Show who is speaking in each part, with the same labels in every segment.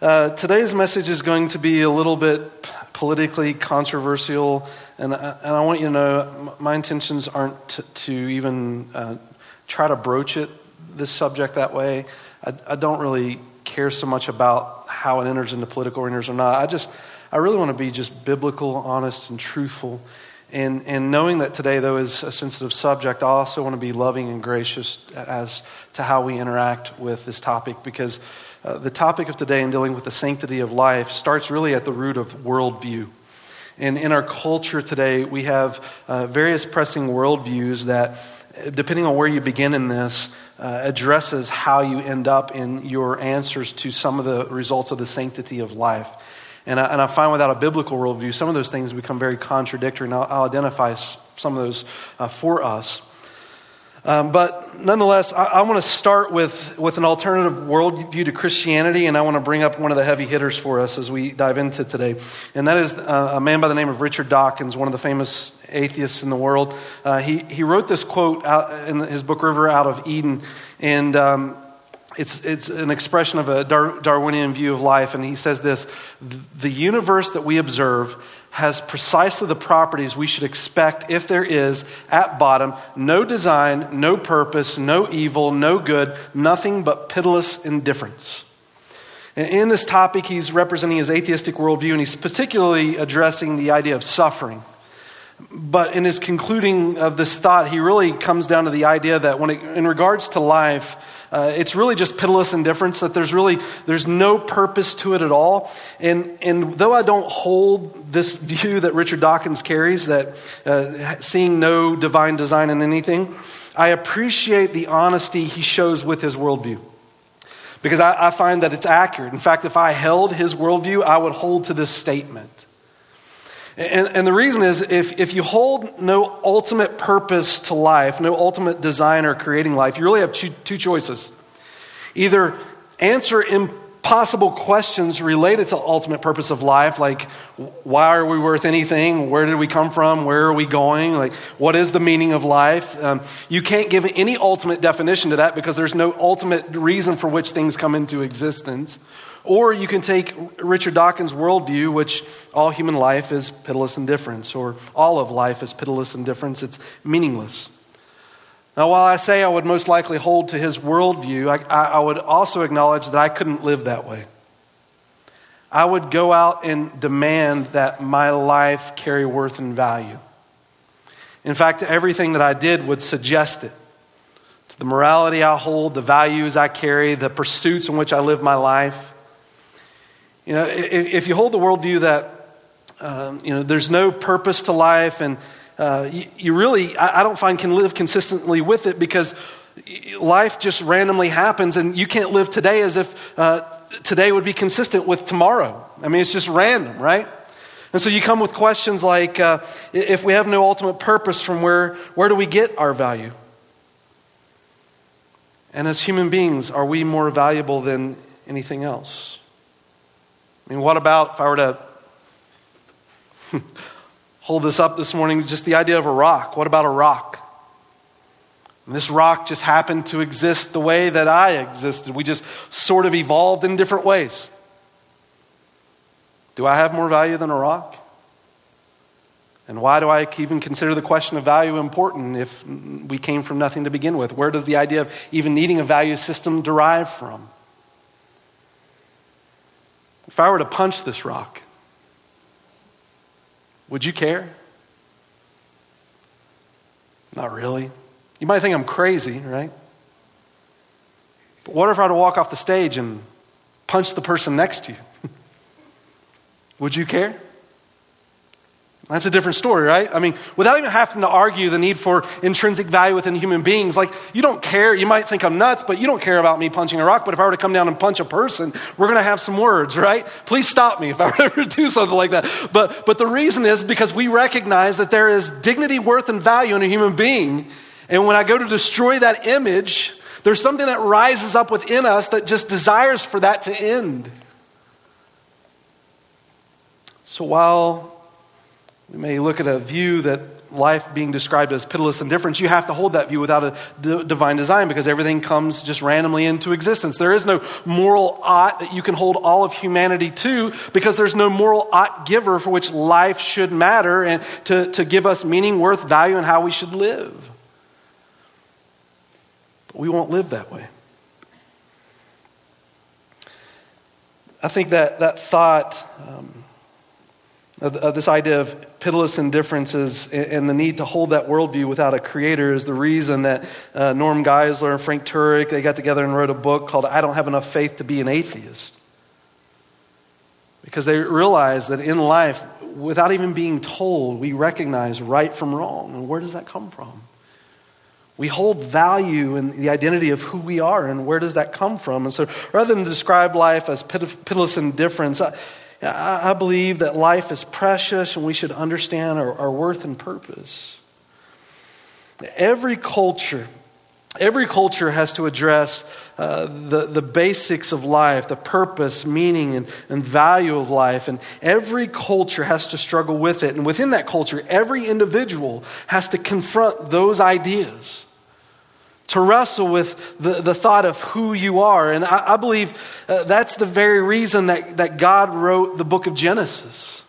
Speaker 1: Uh, today's message is going to be a little bit politically controversial, and, I- and I want you to know my intentions aren't to, to even uh, try to broach it, this subject, that way. I, I don't really care so much about how it enters into political arenas or not. I just, I really want to be just biblical, honest, and truthful. And, and knowing that today, though, is a sensitive subject, I also want to be loving and gracious as to how we interact with this topic because uh, the topic of today in dealing with the sanctity of life starts really at the root of worldview. And in our culture today, we have uh, various pressing worldviews that, depending on where you begin in this, uh, addresses how you end up in your answers to some of the results of the sanctity of life. And I, and I find without a biblical worldview, some of those things become very contradictory, and I'll, I'll identify some of those uh, for us. Um, but nonetheless, I, I want to start with, with an alternative worldview to Christianity, and I want to bring up one of the heavy hitters for us as we dive into today. And that is uh, a man by the name of Richard Dawkins, one of the famous atheists in the world. Uh, he, he wrote this quote out in his book River Out of Eden, and um, it's, it's an expression of a Dar- Darwinian view of life, and he says this The universe that we observe has precisely the properties we should expect if there is, at bottom, no design, no purpose, no evil, no good, nothing but pitiless indifference. In this topic, he's representing his atheistic worldview, and he's particularly addressing the idea of suffering. But in his concluding of this thought, he really comes down to the idea that when it, in regards to life, uh, it's really just pitiless indifference, that there's really, there's no purpose to it at all. And, and though I don't hold this view that Richard Dawkins carries, that uh, seeing no divine design in anything, I appreciate the honesty he shows with his worldview. Because I, I find that it's accurate. In fact, if I held his worldview, I would hold to this statement. And, and, the reason is if, if you hold no ultimate purpose to life, no ultimate design or creating life, you really have two, two choices. Either answer impossible questions related to ultimate purpose of life, like why are we worth anything? Where did we come from? Where are we going? Like what is the meaning of life? Um, you can't give any ultimate definition to that because there's no ultimate reason for which things come into existence. Or you can take Richard Dawkins' worldview, which all human life is pitiless indifference, or all of life is pitiless indifference. It's meaningless. Now, while I say I would most likely hold to his worldview, I, I, I would also acknowledge that I couldn't live that way. I would go out and demand that my life carry worth and value. In fact, everything that I did would suggest it. To the morality I hold, the values I carry, the pursuits in which I live my life. You know, if, if you hold the worldview that, um, you know, there's no purpose to life and uh, you, you, really, I, I, don't find can live consistently with it because life just randomly happens and you can't live today as if uh, today would be consistent with tomorrow. I mean, it's just random, right? And so you come with questions like, uh, if we have no ultimate purpose from where, where do we get our value? And as human beings, are we more valuable than anything else? I mean, what about if I were to hold this up this morning, just the idea of a rock? What about a rock? And this rock just happened to exist the way that I existed. We just sort of evolved in different ways. Do I have more value than a rock? And why do I even consider the question of value important if we came from nothing to begin with? Where does the idea of even needing a value system derive from? If I were to punch this rock, would you care? Not really. You might think I'm crazy, right? But what if I were to walk off the stage and punch the person next to you? would you care? That's a different story, right? I mean, without even having to argue the need for intrinsic value within human beings, like, you don't care. You might think I'm nuts, but you don't care about me punching a rock. But if I were to come down and punch a person, we're going to have some words, right? Please stop me if I were to do something like that. But, but the reason is because we recognize that there is dignity, worth, and value in a human being. And when I go to destroy that image, there's something that rises up within us that just desires for that to end. So while We may look at a view that life being described as pitiless indifference, you have to hold that view without a d- divine design because everything comes just randomly into existence. There is no moral ought that you can hold all of humanity to because there's no moral ought giver for which life should matter and to, to give us meaning, worth, value, and how we should live. But we won't live that way. I think that, that thought. Um, of, of this idea of pitiless indifferences and the need to hold that worldview without a creator is the reason that uh, Norm Geisler and Frank Turek, they got together and wrote a book called I Don't Have Enough Faith to Be an Atheist. Because they realize that in life, without even being told, we recognize right from wrong. And where does that come from? We hold value in the identity of who we are, and where does that come from? And so rather than describe life as pitiless indifference, I, believe that life is precious and we should understand our, our worth and purpose. Every culture, every culture has to address uh, the, the basics of life, the purpose, meaning, and, and value of life. And every culture has to struggle with it. And within that culture, every individual has to confront those ideas to wrestle with the, the thought of who you are. And I, I believe uh, that's the very reason that, that God wrote the book of Genesis.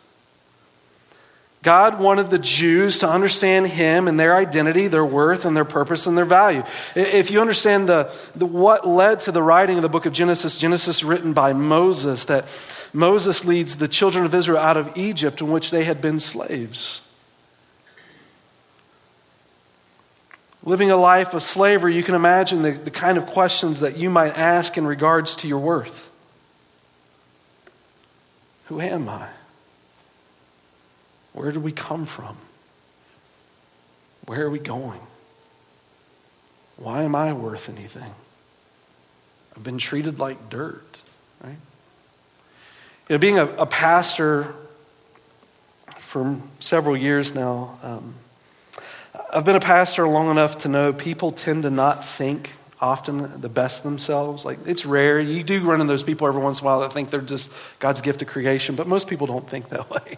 Speaker 1: God wanted the Jews to understand Him and their identity, their worth, and their purpose and their value. If you understand the, the, what led to the writing of the book of Genesis, Genesis written by Moses, that Moses leads the children of Israel out of Egypt in which they had been slaves. Living a life of slavery, you can imagine the, the kind of questions that you might ask in regards to your worth. Who am I? Where did we come from? Where are we going? Why am I worth anything? I've been treated like dirt, right? You know, being a, a pastor for several years now, um, I've been a pastor long enough to know people tend to not think often the best themselves. Like it's rare. You do run into those people every once in a while that think they're just God's gift of creation, but most people don't think that way.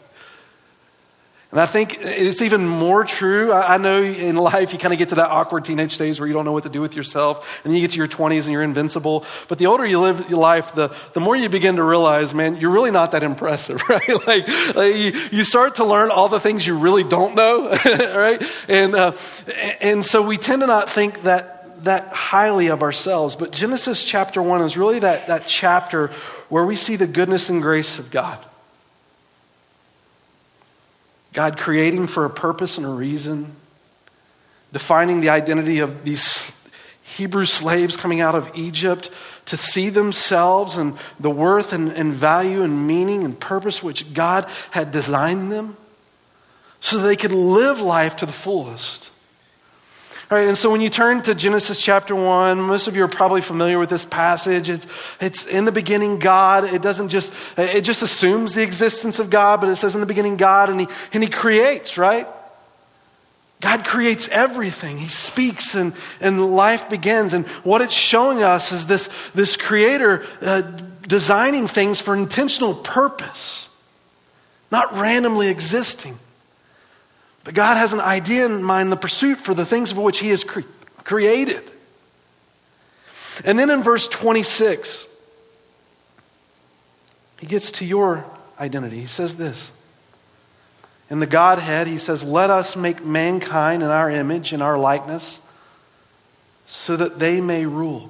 Speaker 1: And I think it's even more true. I know in life you kind of get to that awkward teenage stage where you don't know what to do with yourself, and then you get to your 20s and you're invincible. But the older you live your life, the, the more you begin to realize, man, you're really not that impressive, right? like, like you, you, start to learn all the things you really don't know, right? And, uh, and so we tend to not think that, that highly of ourselves. But Genesis chapter 1 is really that, that chapter where we see the goodness and grace of God. God creating for a purpose and a reason, defining the identity of these Hebrew slaves coming out of Egypt to see themselves and the worth and, and value and meaning and purpose which God had designed them so they could live life to the fullest. All right, and so when you turn to Genesis chapter 1, most of you are probably familiar with this passage. It's, it's in the beginning God. It doesn't just, it just assumes the existence of God, but it says in the beginning God, and He, and he creates, right? God creates everything. He speaks and, and life begins. And what it's showing us is this, this creator uh, designing things for intentional purpose, not randomly existing. But God has an idea in mind, the pursuit for the things of which He has cre- created. And then in verse 26, He gets to your identity. He says this. In the Godhead, He says, Let us make mankind in our image, in our likeness, so that they may rule.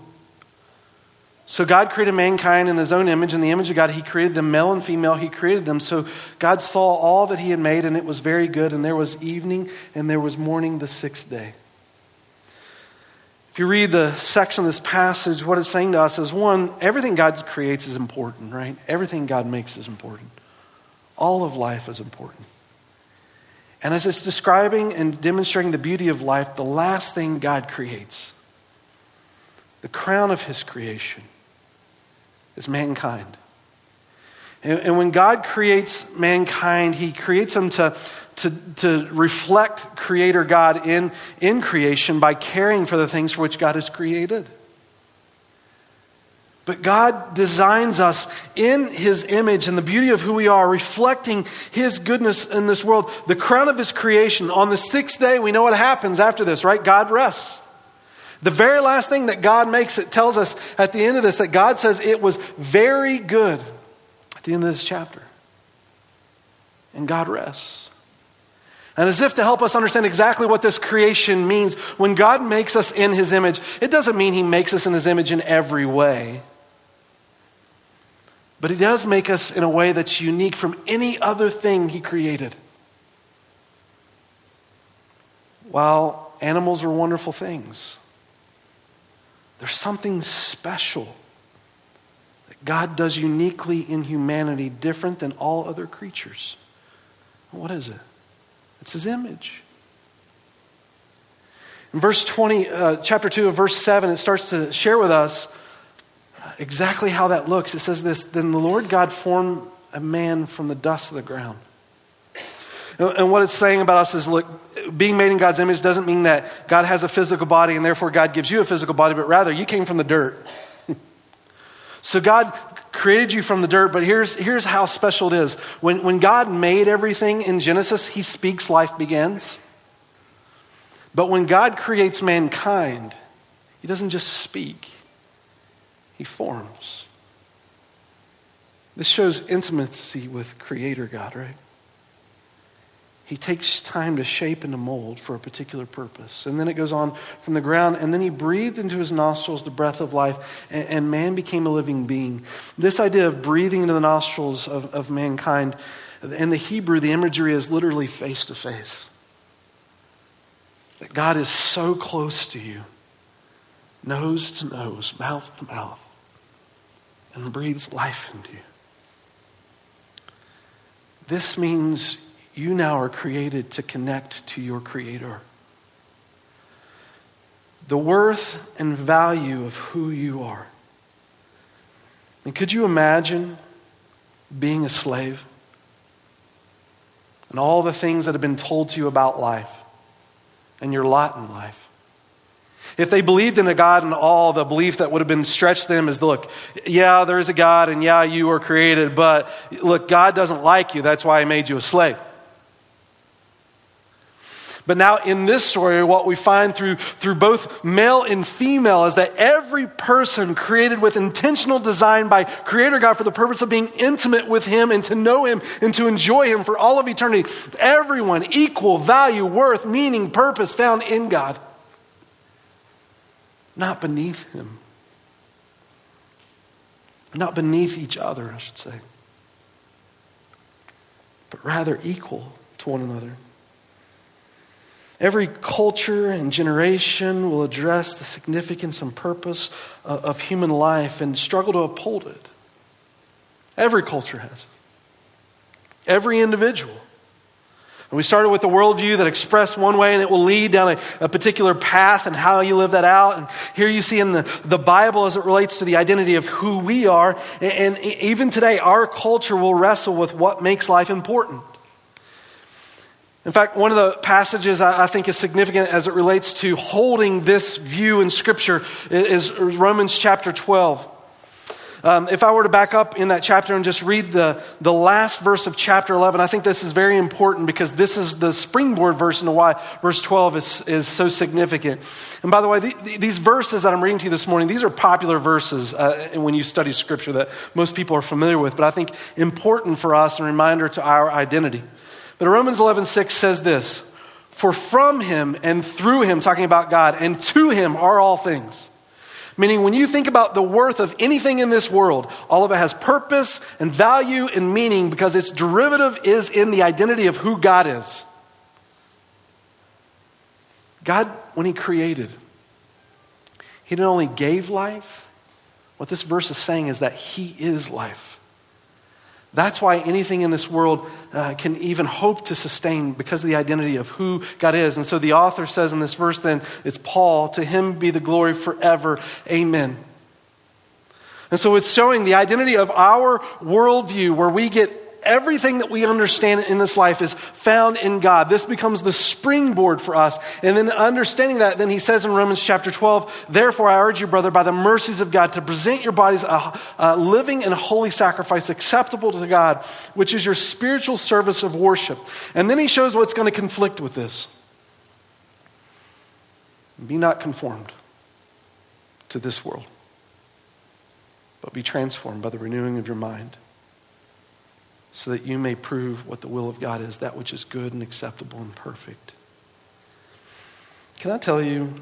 Speaker 1: So God created mankind in his own image. In the image of God, he created them, male and female, he created them. So God saw all that he had made, and it was very good. And there was evening, and there was morning the sixth day. If you read the section of this passage, what it's saying to us is one, everything God creates is important, right? Everything God makes is important. All of life is important. And as it's describing and demonstrating the beauty of life, the last thing God creates, the crown of his creation, is mankind. And, and when God creates mankind, he creates them to, to, to reflect Creator God in, in creation by caring for the things for which God has created. But God designs us in His image and the beauty of who we are, reflecting His goodness in this world, the crown of His creation. On the sixth day, we know what happens after this, right? God rests. The very last thing that God makes, it tells us at the end of this that God says it was very good at the end of this chapter. And God rests. And as if to help us understand exactly what this creation means, when God makes us in His image, it doesn't mean He makes us in His image in every way. But He does make us in a way that's unique from any other thing He created. While animals are wonderful things, there's something special that God does uniquely in humanity, different than all other creatures. What is it? It's His image. In verse 20, uh, chapter 2 of verse 7, it starts to share with us exactly how that looks. It says this Then the Lord God formed a man from the dust of the ground. And what it's saying about us is look, being made in God's image doesn't mean that God has a physical body and therefore God gives you a physical body, but rather you came from the dirt. so God created you from the dirt, but here's, here's how special it is. When, when God made everything in Genesis, He speaks, life begins. But when God creates mankind, He doesn't just speak, he forms. This shows intimacy with Creator God, right? He takes time to shape and to mold for a particular purpose. And then it goes on from the ground, and then he breathed into his nostrils the breath of life, and, and man became a living being. This idea of breathing into the nostrils of, of mankind, in the Hebrew, the imagery is literally face to face. That God is so close to you, nose to nose, mouth to mouth and breathes life into you. This means you now are created to connect to your Creator. The worth and value of who you are. And could you imagine being a slave? And all the things that have been told to you about life and your lot in life. If they believed in a God and all, the belief that would have been stretched to them is look, yeah, there is a God and yeah, you were created, but look, God doesn't like you. That's why He made you a slave. But now, in this story, what we find through, through both male and female is that every person created with intentional design by Creator God for the purpose of being intimate with Him and to know Him and to enjoy Him for all of eternity. Everyone, equal value, worth, meaning, purpose found in God not beneath him. Not beneath each other, I should say, but rather equal to one another. Every culture and generation will address the significance and purpose of, human life and struggle to uphold it. Every culture has. it. Every individual. And we started with a worldview that expressed one way and it will lead down a, a, particular path and how you live that out. And here you see in the, the Bible as it relates to the identity of who we are. And, and even today, our culture will wrestle with what makes life important. In fact, one of the passages I, think is significant as it relates to holding this view in Scripture is, Romans chapter 12. Um, if I were to back up in that chapter and just read the, the last verse of chapter 11, I think this is very important because this is the springboard verse into why verse 12 is, is so significant. And by the way, the, these verses that I'm reading to you this morning, these are popular verses uh, when you study scripture that most people are familiar with, but I think important for us and reminder to our identity. But Romans 11, 6 says this, For from him and through him, talking about God, and to him are all things. Meaning, when you think about the worth of anything in this world, all of it has purpose and value and meaning because its derivative is in the identity of who God is. God, when He created, He not only gave life, what this verse is saying is that He is life. That's why anything in this world uh, can even hope to sustain because of the identity of who God is. And so the author says in this verse, then, it's Paul, to him be the glory forever. Amen. And so it's showing the identity of our worldview where we get everything that we understand in this life is found in God. This becomes the springboard for us. And then understanding that, then he says in Romans chapter 12, therefore I urge you, brother, by the mercies of God, to present your bodies a, a living and holy sacrifice acceptable to God, which is your spiritual service of worship. And then he shows what's going to conflict with this. Be not conformed to this world, but be transformed by the renewing of your mind, so that you may prove what the will of God is, that which is good and acceptable and perfect. Can I tell you,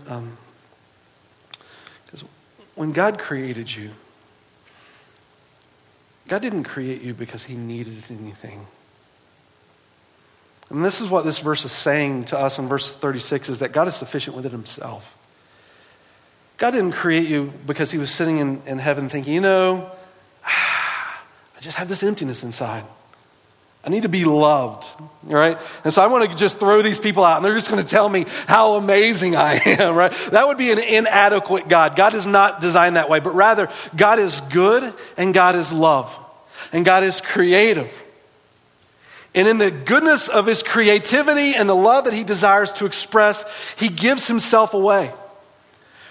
Speaker 1: because um, when God created you, God didn't create you because he needed anything. And this is what this verse is saying to us in verse 36 is that God is sufficient within himself. God didn't create you because he was sitting in, in heaven thinking, you know, I just have this emptiness inside. I need to be loved, right? And so I want to just throw these people out and they're just going to tell me how amazing I am, right? That would be an inadequate God. God is not designed that way, but rather God is good and God is love and God is creative. And in the goodness of his creativity and the love that he desires to express, he gives himself away.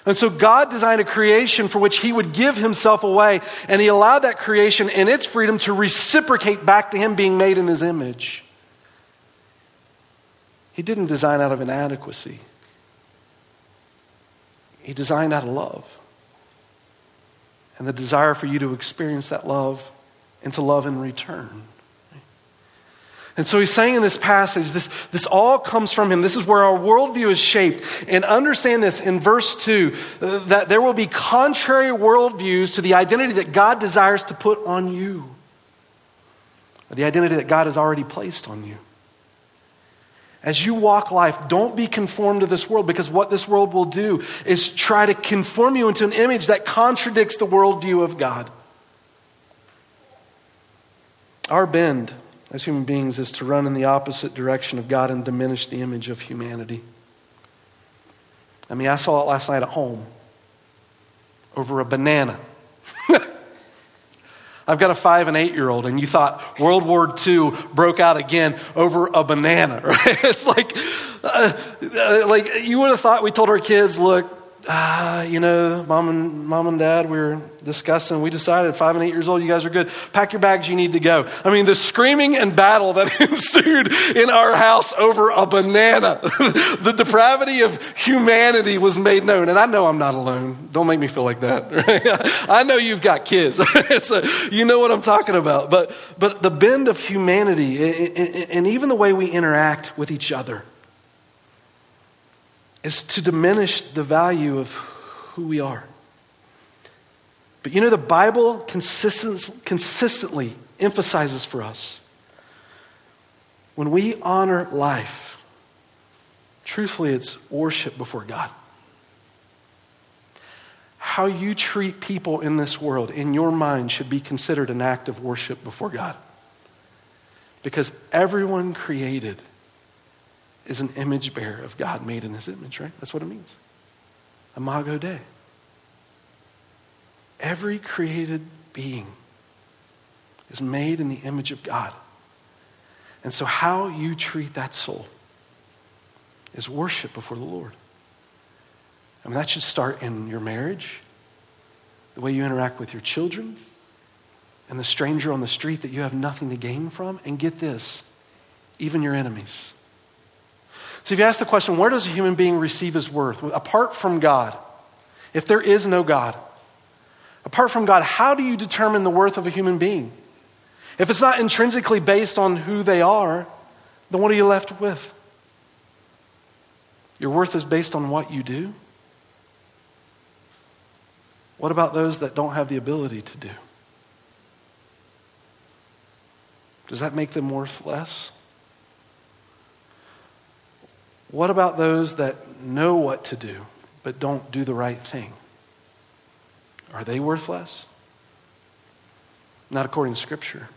Speaker 1: And so God designed a creation for which he would give himself away, and he allowed that creation and its freedom to reciprocate back to him being made in his image. He didn't design out of inadequacy, he designed out of love. And the desire for you to experience that love and to love in return. And so he's saying in this passage, this, this all comes from him. This is where our worldview is shaped. And understand this in verse 2 uh, that there will be contrary worldviews to the identity that God desires to put on you, the identity that God has already placed on you. As you walk life, don't be conformed to this world because what this world will do is try to conform you into an image that contradicts the worldview of God. Our bend as human beings is to run in the opposite direction of God and diminish the image of humanity. I mean, I saw it last night at home over a banana. I've got a five and eight year old, and you thought World War II broke out again over a banana, right? It's like, uh, uh, like you would have thought we told our kids, look, ah, you know, mom and mom and dad, we were discussing. We decided, five and eight years old, you guys are good. Pack your bags, you need to go. I mean, the screaming and battle that ensued in our house over a banana, the depravity of humanity was made known. And I know I'm not alone. Don't make me feel like that. Right? I know you've got kids, so you know what I'm talking about. But but the bend of humanity, and even the way we interact with each other is to diminish the value of who we are. But you know, the Bible consistently emphasizes for us when we honor life, truthfully, it's worship before God. How you treat people in this world, in your mind, should be considered an act of worship before God. Because everyone created is an image bearer of God made in his image, right? That's what it means. Imago Dei. Every created being is made in the image of God. And so, how you treat that soul is worship before the Lord. I mean, that should start in your marriage, the way you interact with your children, and the stranger on the street that you have nothing to gain from. And get this, even your enemies. So if you ask the question, where does a human being receive his worth? Apart from God, if there is no God, apart from God, how do you determine the worth of a human being? If it's not intrinsically based on who they are, then what are you left with? Your worth is based on what you do? What about those that don't have the ability to do? Does that make them worth less? What about those that know what to do but don't do the right thing? Are they worthless? Not according to Scripture.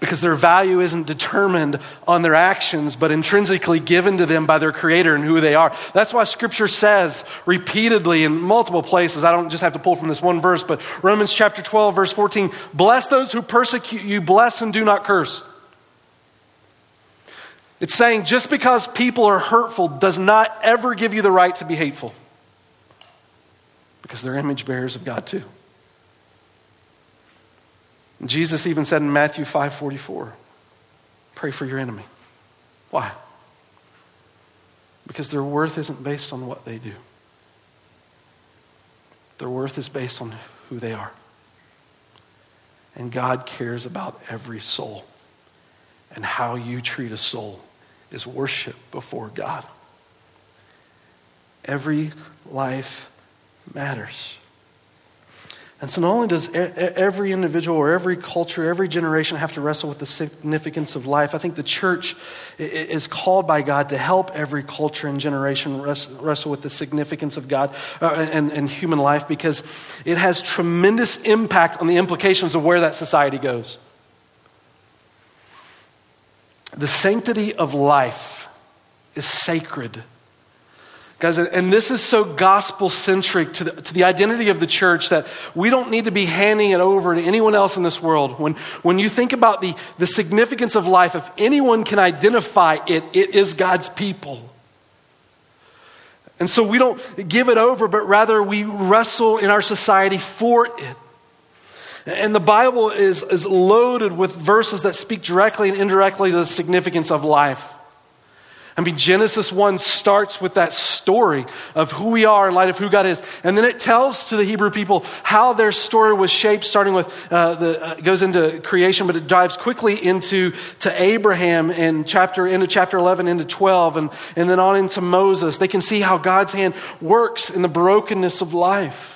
Speaker 1: because their value isn't determined on their actions, but intrinsically given to them by their Creator and who they are. That's why Scripture says repeatedly in multiple places, I don't just have to pull from this one verse, but Romans chapter 12, verse 14 Bless those who persecute you, bless and do not curse. It's saying just because people are hurtful does not ever give you the right to be hateful, because they're image bearers of God too. Jesus even said in Matthew 5:44, pray for your enemy. Why? Because their worth isn't based on what they do. Their worth is based on who they are. And God cares about every soul. And how you treat a soul is worship before God. Every life matters. And so, not only does every individual or every culture, every generation have to wrestle with the significance of life, I think the church is called by God to help every culture and generation wrestle with the significance of God uh, and, and human life because it has tremendous impact on the implications of where that society goes. The sanctity of life is sacred Guys, and this is so gospel centric to the, to the identity of the church that we don't need to be handing it over to anyone else in this world. When, when you think about the, the significance of life, if anyone can identify it, it is God's people. And so we don't give it over, but rather we wrestle in our society for it. And the Bible is, is loaded with verses that speak directly and indirectly to the significance of life. I mean, Genesis 1 starts with that story of who we are in light of who God is. And then it tells to the Hebrew people how their story was shaped, starting with, uh, the, uh, goes into creation, but it dives quickly into to Abraham in chapter, into chapter 11, into 12, and, and then on into Moses. They can see how God's hand works in the brokenness of life.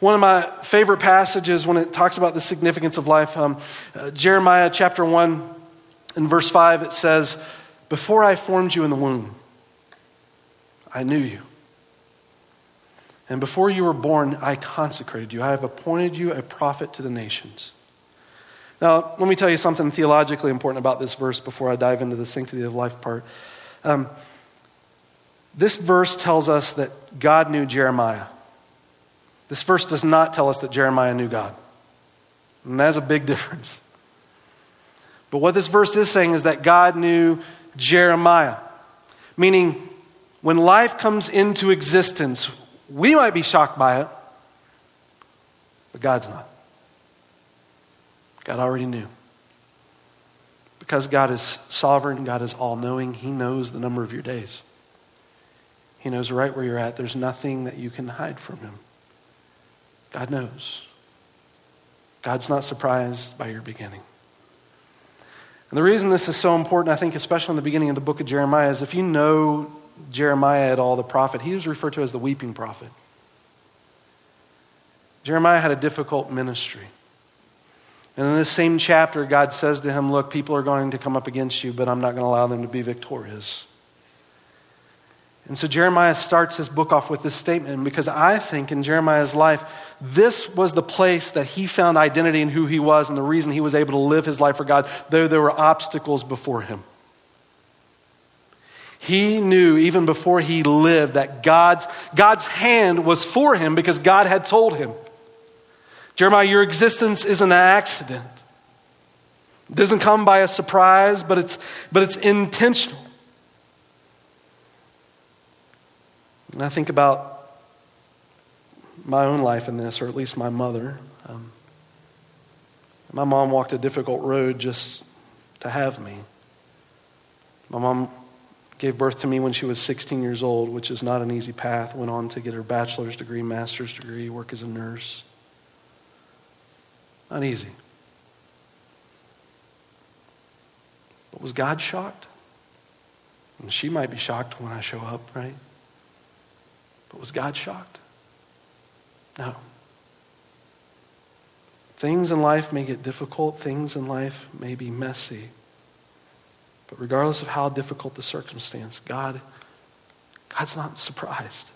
Speaker 1: One of my favorite passages when it talks about the significance of life, um, uh, Jeremiah chapter 1, in verse 5, it says, before I formed you in the womb, I knew you. And before you were born, I consecrated you. I have appointed you a prophet to the nations. Now, let me tell you something theologically important about this verse before I dive into the sanctity of life part. Um, this verse tells us that God knew Jeremiah. This verse does not tell us that Jeremiah knew God. And that's a big difference. But what this verse is saying is that God knew Jeremiah. Meaning, when life comes into existence, we might be shocked by it, but God's not. God already knew. Because God is sovereign, God is all knowing, He knows the number of your days. He knows right where you're at. There's nothing that you can hide from Him. God knows. God's not surprised by your beginning. And the reason this is so important, I think, especially in the beginning of the book of Jeremiah, is if you know Jeremiah at all, the prophet, he was referred to as the weeping prophet. Jeremiah had a difficult ministry. And in this same chapter, God says to him, Look, people are going to come up against you, but I'm not going to allow them to be victorious. And so Jeremiah starts his book off with this statement because I think in Jeremiah's life, this was the place that he found identity in who he was and the reason he was able to live his life for God, though there were obstacles before him. He knew even before he lived that God's, God's hand was for him because God had told him. Jeremiah, your existence isn't an accident. It doesn't come by a surprise, but it's, but it's intentional. And I think about my own life in this, or at least my mother. Um, my mom walked a difficult road just to have me. My mom gave birth to me when she was 16 years old, which is not an easy path. Went on to get her bachelor's degree, master's degree, work as a nurse. Not easy. But was God shocked? And she might be shocked when I show up, right? But was God shocked? No. Things in life may get difficult, things in life may be messy. But regardless of how difficult the circumstance, God, God's not surprised.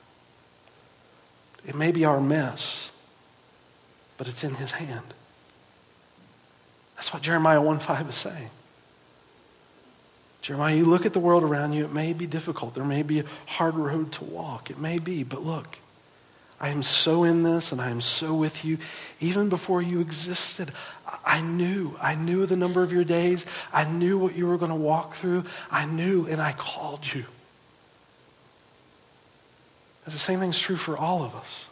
Speaker 1: It may be our mess, but it's in His hand. That's what Jeremiah 1 5 is saying. Jeremiah, you look at the world around you, it may be difficult. There may be a hard road to walk. It may be, but look, I am so in this and I am so with you. Even before you existed, I knew. I knew the number of your days. I knew what you were going to walk through. I knew and I called you. And the same thing's true for all of us.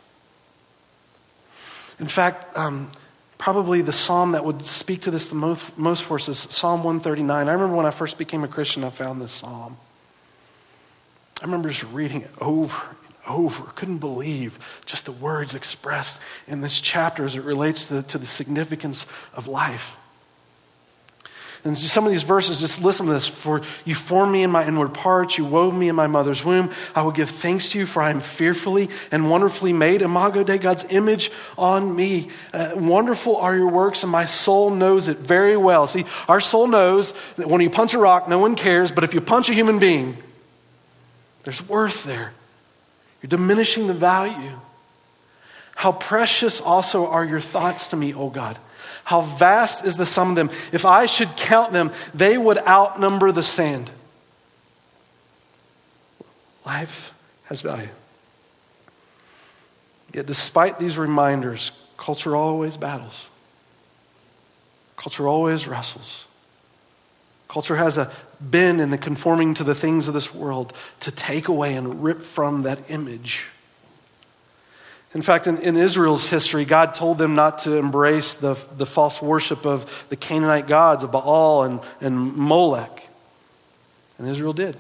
Speaker 1: In fact, um, probably the psalm that would speak to this the most, most for us is Psalm 139. I remember when I first became a Christian, I found this psalm. I remember just reading it over and over. Couldn't believe just the words expressed in this chapter as it relates to the, to the significance of life. And some of these verses, just listen to this. For you formed me in my inward parts, you wove me in my mother's womb. I will give thanks to you, for I am fearfully and wonderfully made. Imago Dei, God's image on me. Uh, wonderful are your works, and my soul knows it very well. See, our soul knows that when you punch a rock, no one cares, but if you punch a human being, there's worth there. You're diminishing the value. How precious also are your thoughts to me, O God. How vast is the sum of them. If I should count them, they would outnumber the sand. Life has value. Yet, despite these reminders, culture always battles. Culture always wrestles. Culture has a been in the conforming to the things of this world to take away and rip from that image. In fact, in, in, Israel's history, God told them not to embrace the, the false worship of the Canaanite gods of Baal and, and Molech. And Israel did.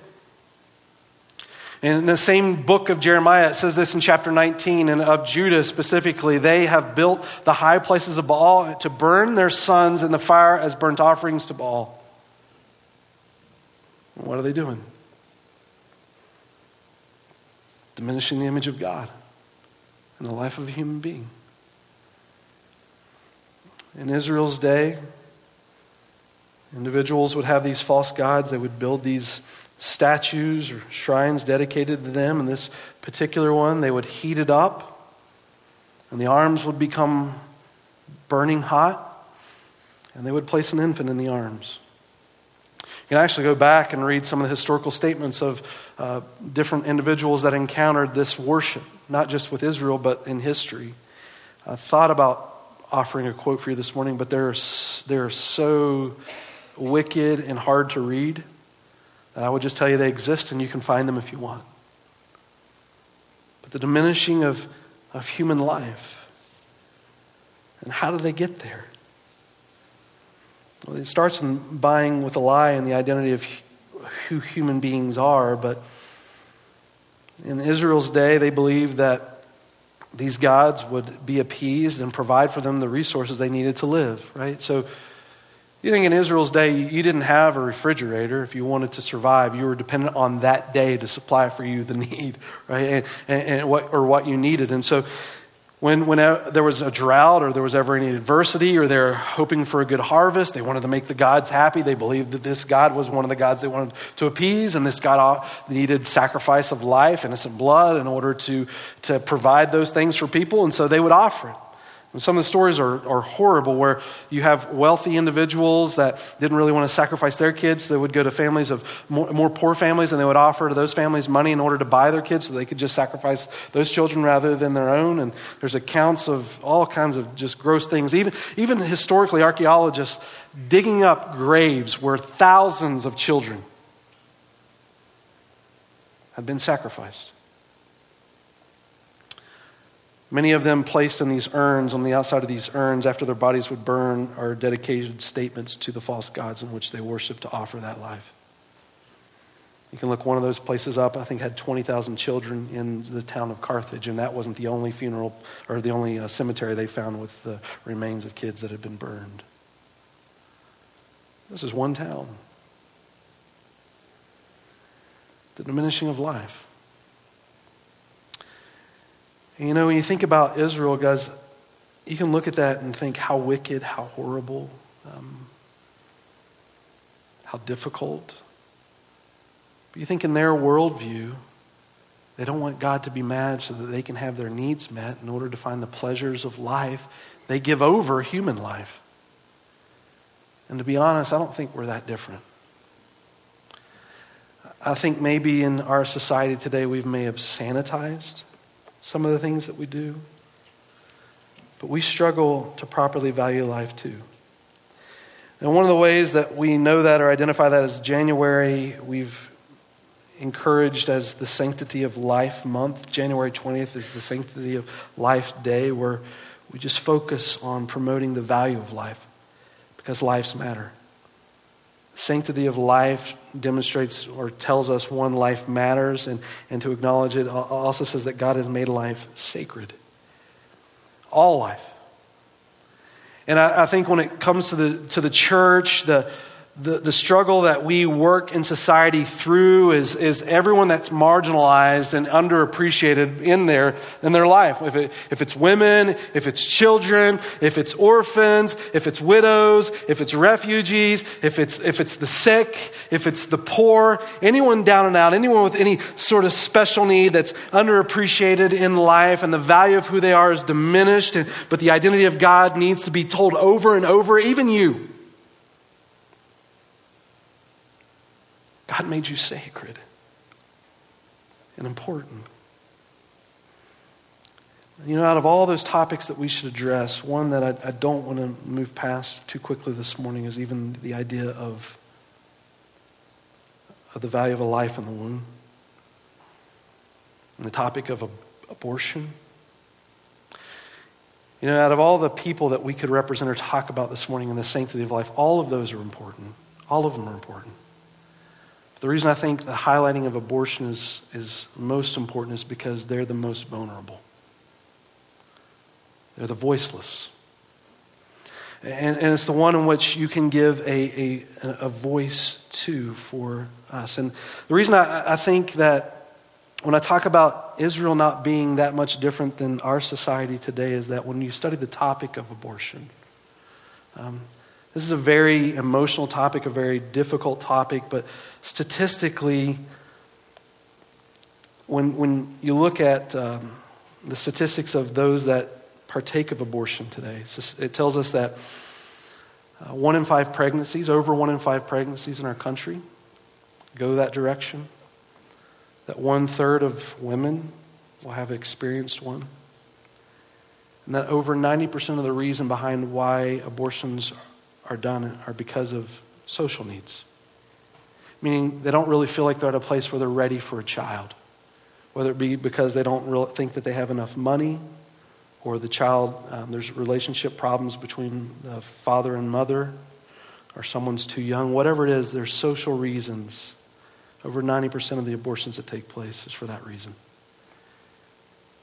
Speaker 1: And in the same book of Jeremiah, it says this in chapter 19, and of Judah specifically, they have built the high places of Baal to burn their sons in the fire as burnt offerings to Baal. What are they doing? Diminishing the image of God in the life of a human being. In Israel's day, individuals would have these false gods. They would build these statues or shrines dedicated to them. And this particular one, they would heat it up, and the arms would become burning hot, and they would place an infant in the arms. You can actually go back and read some of the historical statements of uh, different individuals that encountered this worship, not just with Israel, but in history. I thought about offering a quote for you this morning, but they're, they're so wicked and hard to read that I would just tell you they exist and you can find them if you want. But the diminishing of, of human life. And how do they get there? Well, it starts in buying with a lie and the identity of who human beings are, but in Israel's day, they believed that these gods would be appeased and provide for them the resources they needed to live, right? So you think in Israel's day, you didn't have a refrigerator if you wanted to survive. You were dependent on that day to supply for you the need, right? And, and, and what, or what you needed. And so when, when there was a drought or there was ever any adversity or they're hoping for a good harvest, they wanted to make the gods happy. They believed that this God was one of the gods they wanted to appease, and this God needed sacrifice of life, innocent blood, in order to, to provide those things for people, and so they would offer it. And some of the stories are, are horrible where you have wealthy individuals that didn't really want to sacrifice their kids. They would go to families of more, more, poor families and they would offer to those families money in order to buy their kids so they could just sacrifice those children rather than their own. And there's accounts of all kinds of just gross things. Even, even historically, archaeologists digging up graves where thousands of children had been sacrificed. Many of them placed in these urns, on the outside of these urns, after their bodies would burn, are dedicated statements to the false gods in which they worship to offer that life. You can look one of those places up. I think had 20,000 children in the town of Carthage, and that wasn't the only funeral or the only uh, cemetery they found with the remains of kids that had been burned. This is one town. The diminishing of life. And you know, when you think about Israel, guys, you can look at that and think how wicked, how horrible, um, how difficult. But you think in their worldview, they don't want God to be mad so that they can have their needs met in order to find the pleasures of life. They give over human life. And to be honest, I don't think we're that different. I think maybe in our society today we may have sanitized some of the things that we do, but we struggle to properly value life too. And one of the ways that we know that or identify that is January, we've encouraged as the Sanctity of Life month. January 20th is the Sanctity of Life Day, where we just focus on promoting the value of life because lives matter. Sanctity of life demonstrates or tells us one life matters, and, and to acknowledge it also says that God has made life sacred. All life. And I, I think when it comes to the, to the church, the, the, the struggle that we work in society through is, is everyone that's marginalized and underappreciated in their, in their life. If, it, if it's women, if it's children, if it's orphans, if it's widows, if it's refugees, if it's, if it's the sick, if it's the poor, anyone down and out, anyone with any sort of special need that's underappreciated in life and the value of who they are is diminished, and, but the identity of God needs to be told over and over, even you. God made you sacred and important. You know, out of all those topics that we should address, one that I, I don't want to move past too quickly this morning is even the idea of, of the value of a life in the womb. And the topic of abortion. You know, out of all the people that we could represent or talk about this morning in the sanctity of life, all of those are important. All of them are important. The reason I think the highlighting of abortion is, is most important is because they're the most vulnerable. They're the voiceless. And, and it's the one in which you can give a, a, a voice to for us. And the reason I, I think that when I talk about Israel not being that much different than our society today is that when you study the topic of abortion, um, this is a very emotional topic, a very difficult topic, but statistically, when, when you look at um, the statistics of those that partake of abortion today, it tells us that uh, one in five pregnancies, over one in five pregnancies in our country, go that direction. That one third of women will have experienced one. And that over 90% of the reason behind why abortions are done are because of social needs. Meaning they don't really feel like they're at a place where they're ready for a child. Whether it be because they don't really think that they have enough money, or the child, um, there's relationship problems between the father and mother, or someone's too young, whatever it is, there's social reasons. Over 90% of the abortions that take place is for that reason.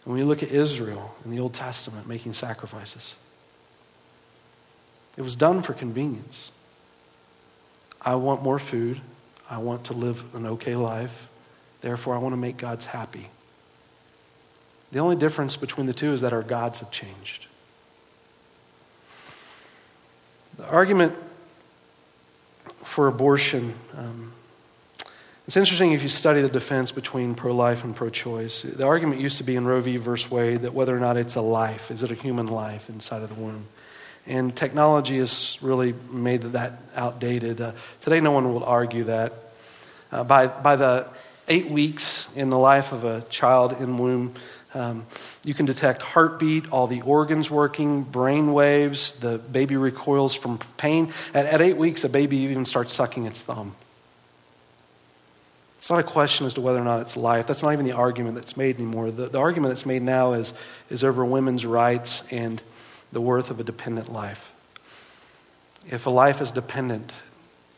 Speaker 1: And when you look at Israel in the Old Testament making sacrifices, it was done for convenience. I want more food. I want to live an okay life. Therefore, I want to make God's happy. The only difference between the two is that our gods have changed. The argument for abortion. Um, it's interesting if you study the defense between pro life and pro choice. The argument used to be in Roe v. versus Wade that whether or not it's a life, is it a human life inside of the womb? And technology has really made that outdated. Uh, today, no one will argue that. Uh, by, by the eight weeks in the life of a child in womb, um, you can detect heartbeat, all the organs working, brain waves, the baby recoils from pain. At, at eight weeks, a baby even starts sucking its thumb. It's not a question as to whether or not it's life. That's not even the argument that's made anymore. The, the argument that's made now is, is over women's rights and the worth of a dependent life. If a life is dependent,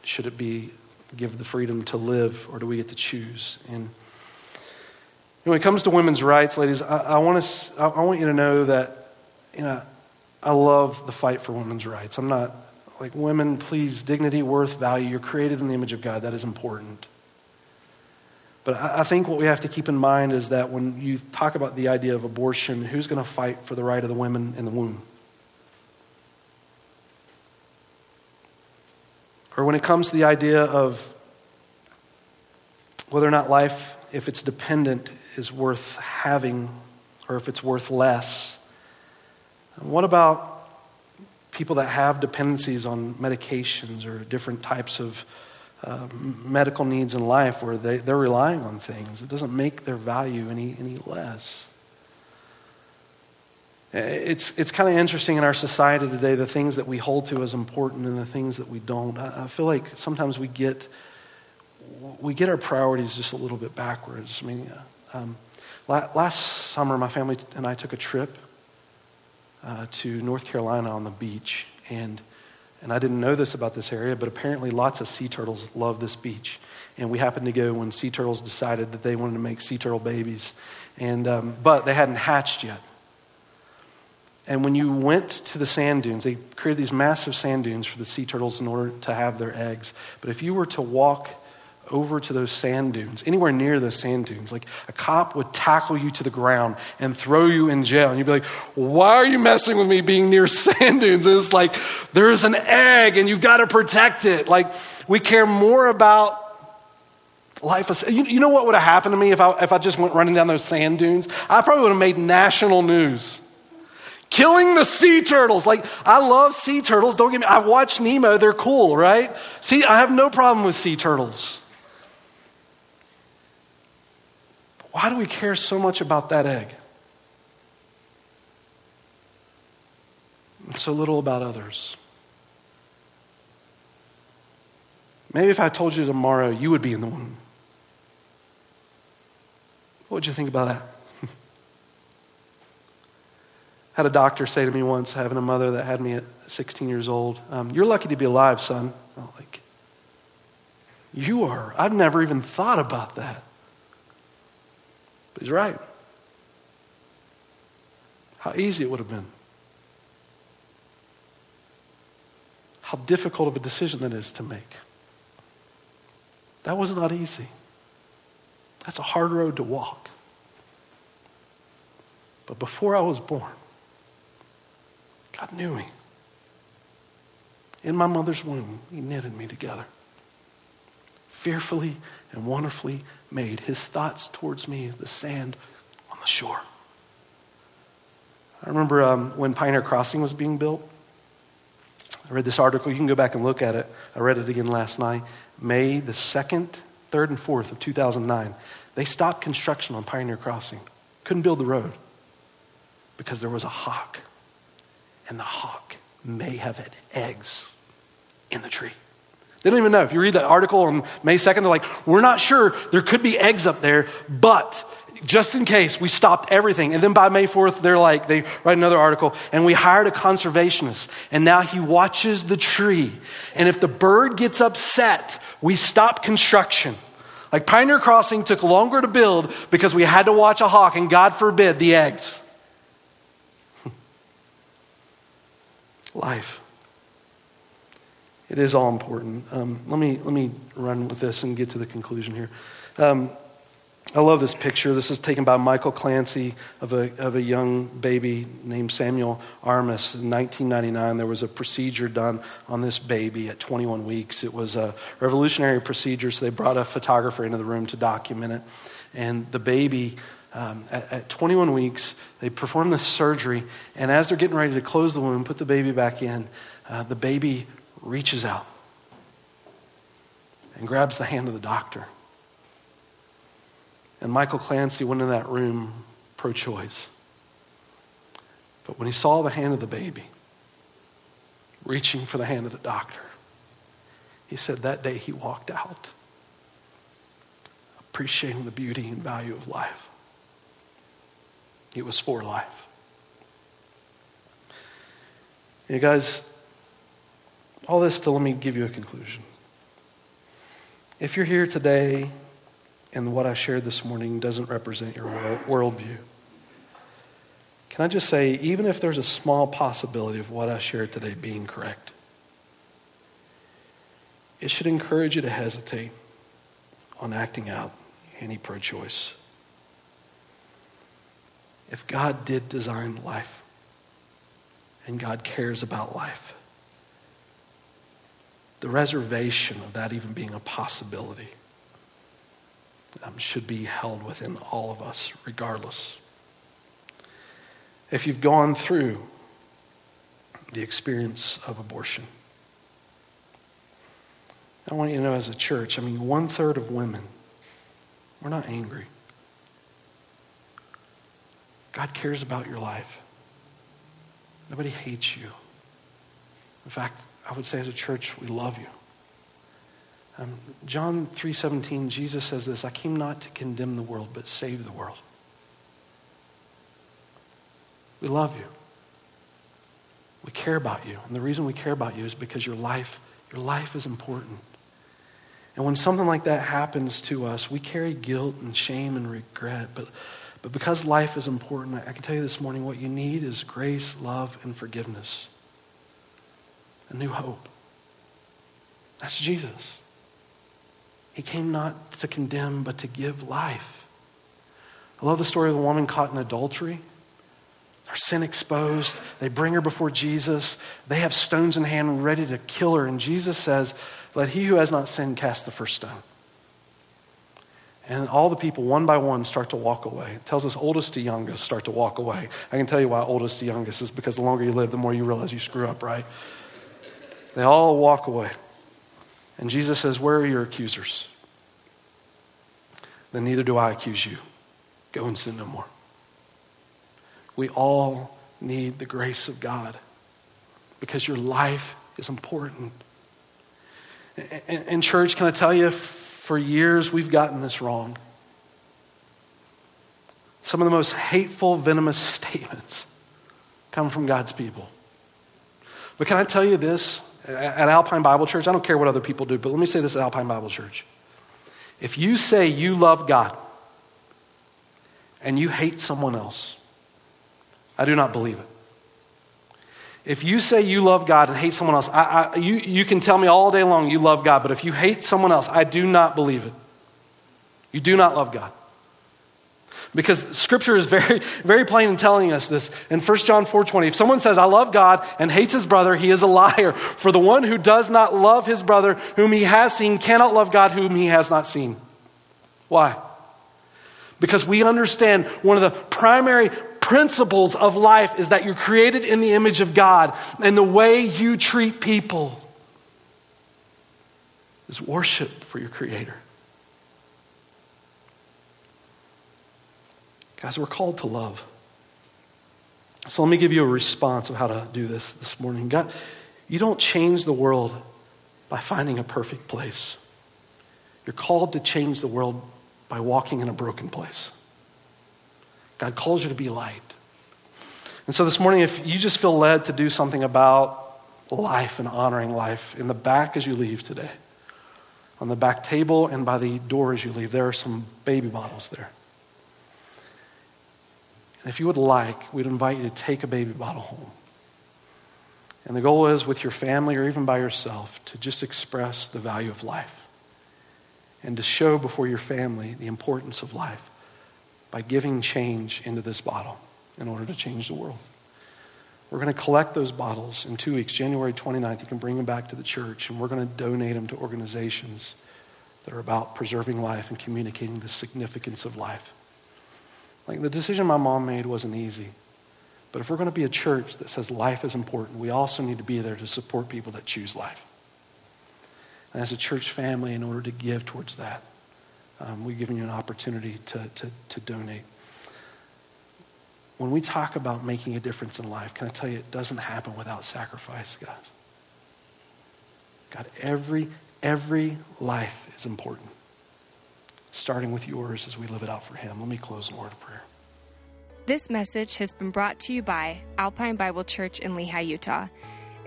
Speaker 1: should it be give the freedom to live, or do we get to choose? And when it comes to women's rights, ladies, I, I want to, I want you to know that you know I love the fight for women's rights. I'm not like women. Please, dignity, worth, value. You're created in the image of God. That is important. But I think what we have to keep in mind is that when you talk about the idea of abortion, who's going to fight for the right of the women in the womb? Or when it comes to the idea of whether or not life, if it's dependent, is worth having or if it's worth less. What about people that have dependencies on medications or different types of uh, medical needs in life where they, they're relying on things. It doesn't make their value any, any less. It's, it's kind of interesting in our society today, the things that we hold to as important and the things that we don't. I, I feel like sometimes we get, we get our priorities just a little bit backwards. I mean, um, last summer, my family and I took a trip uh, to North Carolina on the beach. And, and I didn't know this about this area, but apparently lots of sea turtles love this beach. And we happened to go when sea turtles decided that they wanted to make sea turtle babies. And, um, but they hadn't hatched yet. And when you went to the sand dunes, they created these massive sand dunes for the sea turtles in order to have their eggs. But if you were to walk over to those sand dunes, anywhere near those sand dunes. Like a cop would tackle you to the ground and throw you in jail. And you'd be like, why are you messing with me being near sand dunes? And it's like, there's an egg and you've got to protect it. Like, we care more about life. You, you know what would have happened to me if I, if I just went running down those sand dunes? I probably would have made national news. Killing the sea turtles. Like, I love sea turtles. Don't get me, I watch Nemo. They're cool, right? See, I have no problem with sea turtles. Why do we care so much about that egg? And so little about others. Maybe if I told you tomorrow you would be in the womb. What would you think about that? Had a doctor say to me once, having a mother that had me at 16 years old, um, You're lucky to be alive, son. I'm like, You are. I've never even thought about that. But he's right. How easy it would have been. How difficult of a decision that is to make. That was not easy. That's a hard road to walk. But before I was born, God knew me. In my mother's womb, He knitted me together. Fearfully and wonderfully made. His thoughts towards me, the sand on the shore. I remember um, when Pioneer Crossing was being built. I read this article. You can go back and look at it. I read it again last night. May the 2nd, 3rd, and 4th of 2009. They stopped construction on Pioneer Crossing. Couldn't build the road because there was a hawk. And the hawk may have had eggs in the tree. They don't even know. If you read that article on May 2nd, they're like, we're not sure. There could be eggs up there, but just in case, we stopped everything. And then by May 4th, they're like, they write another article, and we hired a conservationist, and now he watches the tree. And if the bird gets upset, we stop construction. Like Pioneer Crossing took longer to build because we had to watch a hawk, and God forbid the eggs. Life. It is all important. Um, let, me, let me run with this and get to the conclusion here. Um, I love this picture. This is taken by Michael Clancy of a, of a young baby named Samuel Armas. In 1999, there was a procedure done on this baby at 21 weeks. It was a revolutionary procedure, so they brought a photographer into the room to document it. And the baby, um, at, at 21 weeks, they perform this surgery, and as they're getting ready to close the womb, put the baby back in, uh, the baby reaches out and grabs the hand of the doctor. And Michael Clancy went in that room pro choice. But when he saw the hand of the baby reaching for the hand of the doctor, he said that day he walked out appreciating the beauty and value of life. It was for life. You guys, all this to let me give you a conclusion. If you're here today and what I shared this morning doesn't represent your worldview, can I just say, even if there's a small possibility of what I shared today being correct, it should encourage you to hesitate on acting out any pro choice. If God did design life and God cares about life, the reservation of that even being a possibility um, should be held within all of us, regardless. If you've gone through the experience of abortion. I want you to know as a church, I mean, one third of women, we're not angry. God cares about your life. Nobody hates you. In fact, I would say as a church, we love you. Um, John 3.17, Jesus says this, I came not to condemn the world, but save the world. We love you. We care about you. And the reason we care about you is because your life, your life is important. And when something like that happens to us, we carry guilt and shame and regret. But, but because life is important, I, can tell you this morning what you need is grace, love, and forgiveness. A new hope. That's Jesus. He came not to condemn, but to give life. I love the story of the woman caught in adultery. Her sin exposed. They bring her before Jesus. They have stones in hand ready to kill her. And Jesus says, Let he who has not sinned cast the first stone. And all the people, one by one, start to walk away. It tells us oldest to youngest start to walk away. I can tell you why oldest to youngest is because the longer you live, the more you realize you screw up, right? They all walk away. And Jesus says, Where are your accusers? Then neither do I accuse you. Go and sin no more. We all need the grace of God because your life is important. And, church, can I tell you, for years we've gotten this wrong. Some of the most hateful, venomous statements come from God's people. But can I tell you this? At Alpine Bible Church, I don't care what other people do, but let me say this at Alpine Bible Church. If you say you love God and you hate someone else, I do not believe it. If you say you love God and hate someone else, I, I, you, you can tell me all day long you love God, but if you hate someone else, I do not believe it. You do not love God. Because scripture is very, very plain in telling us this. In 1 John 4:20, if someone says, I love God and hates his brother, he is a liar. For the one who does not love his brother whom he has seen cannot love God whom he has not seen. Why? Because we understand one of the primary principles of life is that you're created in the image of God, and the way you treat people is worship for your Creator. Guys, we're called to love. So let me give you a response of how to do this this morning. God, you don't change the world by finding a perfect place. You're called to change the world by walking in a broken place. God calls you to be light. And so this morning, if you just feel led to do something about life and honoring life, in the back as you leave today, on the back table and by the door as you leave, there are some baby bottles there. And if you would like, we'd invite you to take a baby bottle home. And the goal is with your family or even by yourself to just express the value of life and to show before your family the importance of life by giving change into this bottle in order to change the world. We're going to collect those bottles in two weeks, January 29th. You can bring them back to the church, and we're going to donate them to organizations that are about preserving life and communicating the significance of life. Like the decision my mom made wasn't easy. But if we're going to be a church that says life is important, we also need to be there to support people that choose life. And as a church family, in order to give towards that, um, we've given you an opportunity to, to, to donate. When we talk about making a difference in life, can I tell you, it doesn't happen without sacrifice, guys. God, every, every life is important, starting with yours as we live it out for Him. Let me close in word of prayer.
Speaker 2: This message has been brought to you by Alpine Bible Church in Lehi, Utah.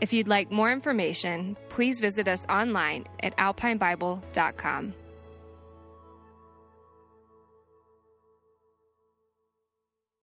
Speaker 2: If you'd like more information, please visit us online at alpinebible.com.